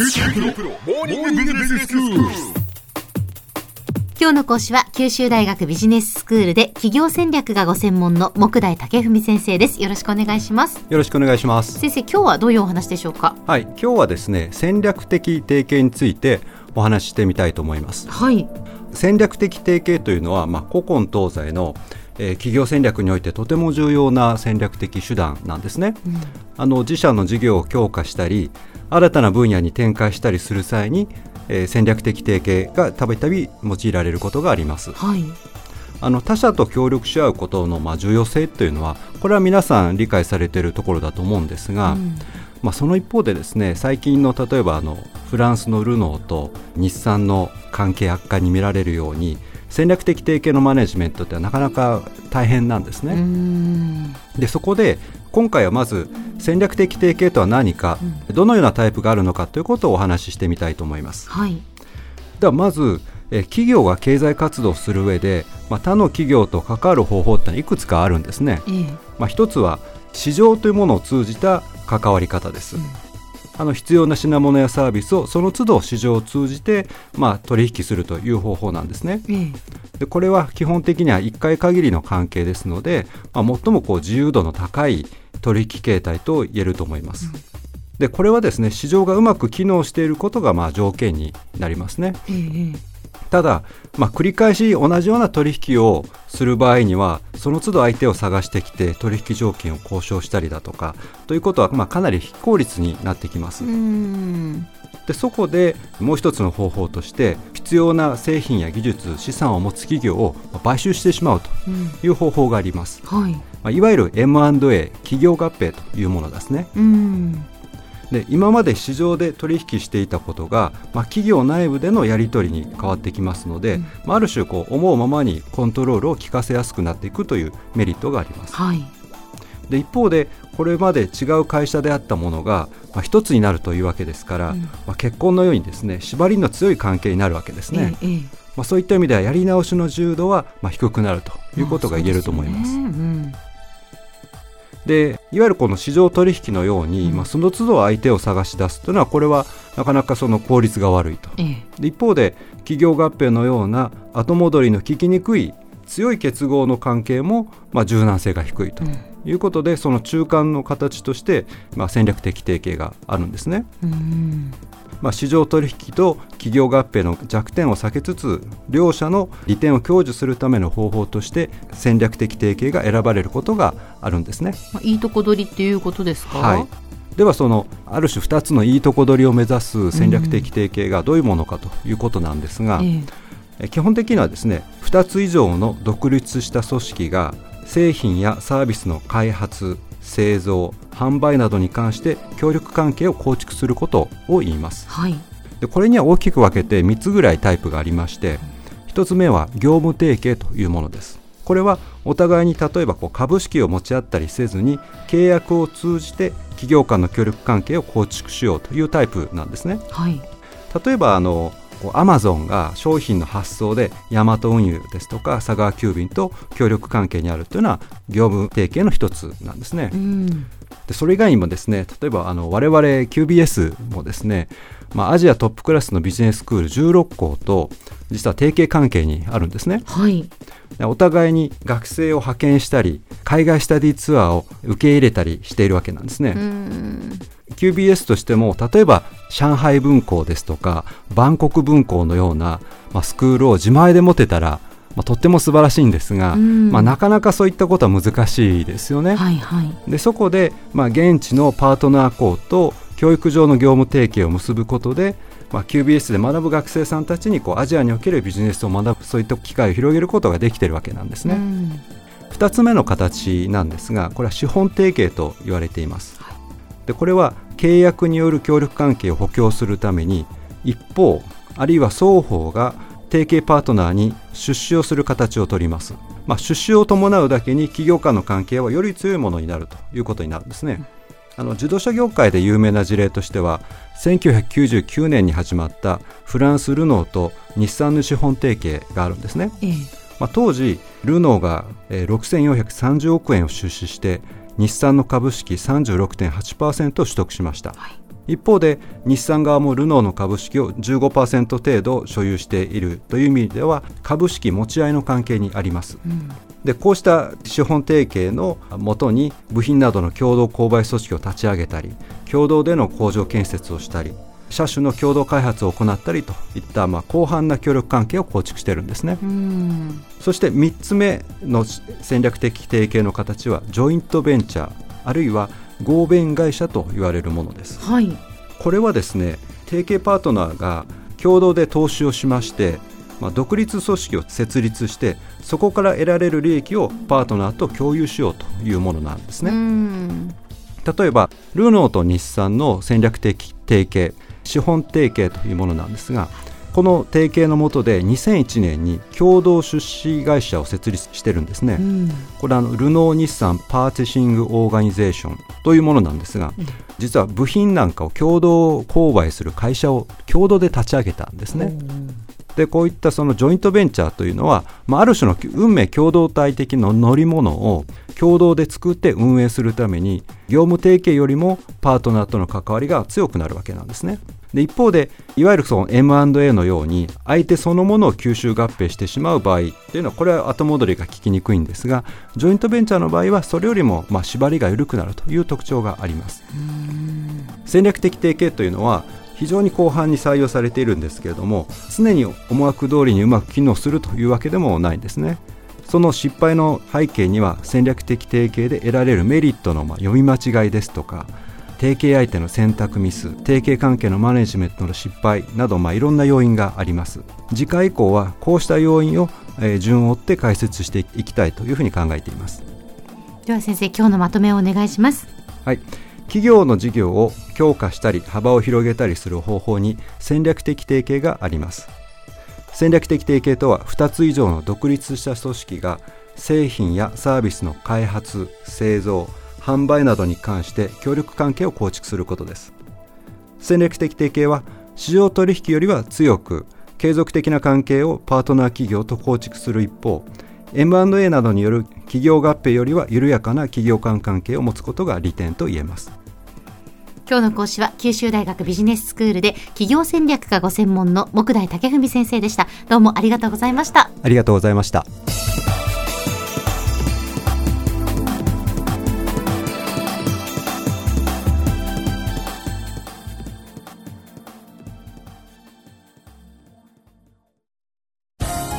今日の講師は九州大学ビジネススクールで企業戦略がご専門の木大武文先生です。よろしくお願いします。よろしくお願いします。先生今日はどういうお話でしょうか？はい今日はですね戦略的提携についてお話ししてみたいと思います。はい。戦略的提携というのはまあ古今東西のえー、企業戦略においてとても重要な戦略的手段なんですね、うん、あの自社の事業を強化したり新たな分野に展開したりする際に、えー、戦略的提携がたびたび用いられることがあります、はい、あの他社と協力し合うことのまあ重要性というのはこれは皆さん理解されているところだと思うんですが、うん、まあ、その一方でですね最近の例えばあのフランスのルノーと日産の関係悪化に見られるように戦略的提携のマネジメントってなかなか大変なんですね。でそこで今回はまず戦略的提携とは何か、うん、どのようなタイプがあるのかということをお話ししてみたいと思います。はい、ではまずえ企業が経済活動する上で、まあ、他の企業と関わる方法っていくつかあるんですね。ええ、まあ、一つは市場というものを通じた関わり方です。うんあの必要な品物やサービスをその都度市場を通じて、まあ、取引するという方法なんですね。でこれは基本的には1回限りの関係ですので、まあ、最もこう自由度の高い取引形態と言えると思います。うん、でこれはですね市場がうまく機能していることがまあ条件になりますね。ただ、まあ、繰り返し同じような取引をする場合にはその都度相手を探してきて取引条件を交渉したりだとかということは、まあ、かなり非効率になってきます。でそこでもう一つの方法として必要な製品や技術資産を持つ企業を買収してしまうという方法があります、うんはい。まあ、いわゆる M&A 企業合併というものですね。うんで今まで市場で取引していたことが、まあ、企業内部でのやり取りに変わってきますので、うん、まあ、ある種こう思うままにコントロールを効かせやすくなっていくというメリットがあります。はい、で一方でこれまで違う会社であったものが、まあ、一つになるというわけですから、うん、まあ、結婚のようにですね縛りの強い関係になるわけですね。ええまあ、そういった意味ではやり直しの自由度はまあ低くなるということが言えると思います。でいわゆるこの市場取引のように、うん、まあ、その都度相手を探し出すというのはこれはなかなかその効率が悪いと、一方で企業合併のような後戻りの効きにくい強い結合の関係も、まあ、柔軟性が低いということで、うん、その中間の形として、まあ、戦略的提携があるんですね。うんまあ、市場取引と企業合併の弱点を避けつつ両者の利点を享受するための方法として戦略的提携が選ばれることがあるんですね。まあ、いいとこ取りっていうことですか、はい、ではそのある種2つのいいとこ取りを目指す戦略的提携がどういうものかということなんですが、うん基本的にはですね2つ以上の独立した組織が製品やサービスの開発製造販売などに関して協力関係を構築することを言います、はい、でこれには大きく分けて3つぐらいタイプがありまして1つ目は業務提携というものです。これはお互いに例えばこう株式を持ち合ったりせずに契約を通じて企業間の協力関係を構築しようというタイプなんですね、はい、例えばあのアマゾンが商品の発送でヤマト運輸ですとか佐川急便と協力関係にあるというのは業務提携の一つなんですね。うんでそれ以外にもですね例えばあの我々 QBS もですね、まあ、アジアトップクラスのビジネススクール16校と実は提携関係にあるんですね。はいお互いに学生を派遣したり海外スタディツアーを受け入れたりしているわけなんですね。QBS としても例えば上海分校ですとかバンコク分校のような、まあ、スクールを自前で持てたらまあ、とっても素晴らしいんですが、まあ、なかなかそういったことは難しいですよね。はいはい、でそこで、まあ、現地のパートナー校と教育上の業務提携を結ぶことで、まあ、QBS で学ぶ学生さんたちにこうアジアにおけるビジネスを学ぶそういった機会を広げることができているわけなんですね。2つ目の形なんですがこれは資本提携と言われています。でこれは契約による協力関係を補強するために一方あるいは双方が提携パートナーに出資をする形を取ります、まあ、出資を伴うだけに企業間の関係はより強いものになるということになるんですね。あの自動車業界で有名な事例としては1999年に始まったフランス・ルノーと日産の資本提携があるんですね、ええ、まあ、当時ルノーが、えー、6430億円を出資して日産の株式36.8%を取得しました、はい。一方で日産側もルノーの株式を15%程度所有しているという意味では株式持ち合いの関係にあります、うん、でこうした資本提携のもとに部品などの共同購買組織を立ち上げたり共同での工場建設をしたり車種の共同開発を行ったりといったまあ広範な協力関係を構築しているんですね。そして3つ目の戦略的提携の形はジョイントベンチャーあるいは合弁会社と言われるものです、はい、これはですね提携パートナーが共同で投資をしましてまあ、独立組織を設立してそこから得られる利益をパートナーと共有しようというものなんですね。例えばルノーと日産の戦略的提携資本提携というものなんですがこの提携の下で2001年に共同出資会社を設立してるんですね、うん、これはあのルノー日産 Purchasing Organization というものなんですが、うん、実は部品なんかを共同購買する会社を共同で立ち上げたんですね、うん。でこういったそのジョイントベンチャーというのは、まあ、ある種の運命共同体的な乗り物を共同で作って運営するために業務提携よりもパートナーとの関わりが強くなるわけなんですね。で一方でいわゆるその M&A のように相手そのものを吸収合併してしまう場合っていうのはこれは後戻りが効きにくいんですがジョイントベンチャーの場合はそれよりもまあ縛りが緩くなるという特徴があります。戦略的提携というのは非常に広範に採用されているんですけれども常に思惑通りにうまく機能するというわけでもないんですね。その失敗の背景には戦略的提携で得られるメリットのまあ読み間違いですとか提携相手の選択ミス提携関係のマネジメントの失敗など、まあ、いろんな要因があります。次回以降はこうした要因を、えー、順を追って解説していきたいというふうに考えています。では先生今日のまとめをお願いします。はい。企業の事業を強化したり幅を広げたりする方法に戦略的提携があります。戦略的提携とは2つ以上の独立した組織が製品やサービスの開発製造販売などに関して協力関係を構築することです。戦略的提携は市場取引よりは強く継続的な関係をパートナー企業と構築する一方 M&A などによる企業合併よりは緩やかな企業間関係を持つことが利点と言えます。今日の講師は九州大学ビジネススクールで企業戦略がご専門の木大武文先生でした。どうもありがとうございました。ありがとうございました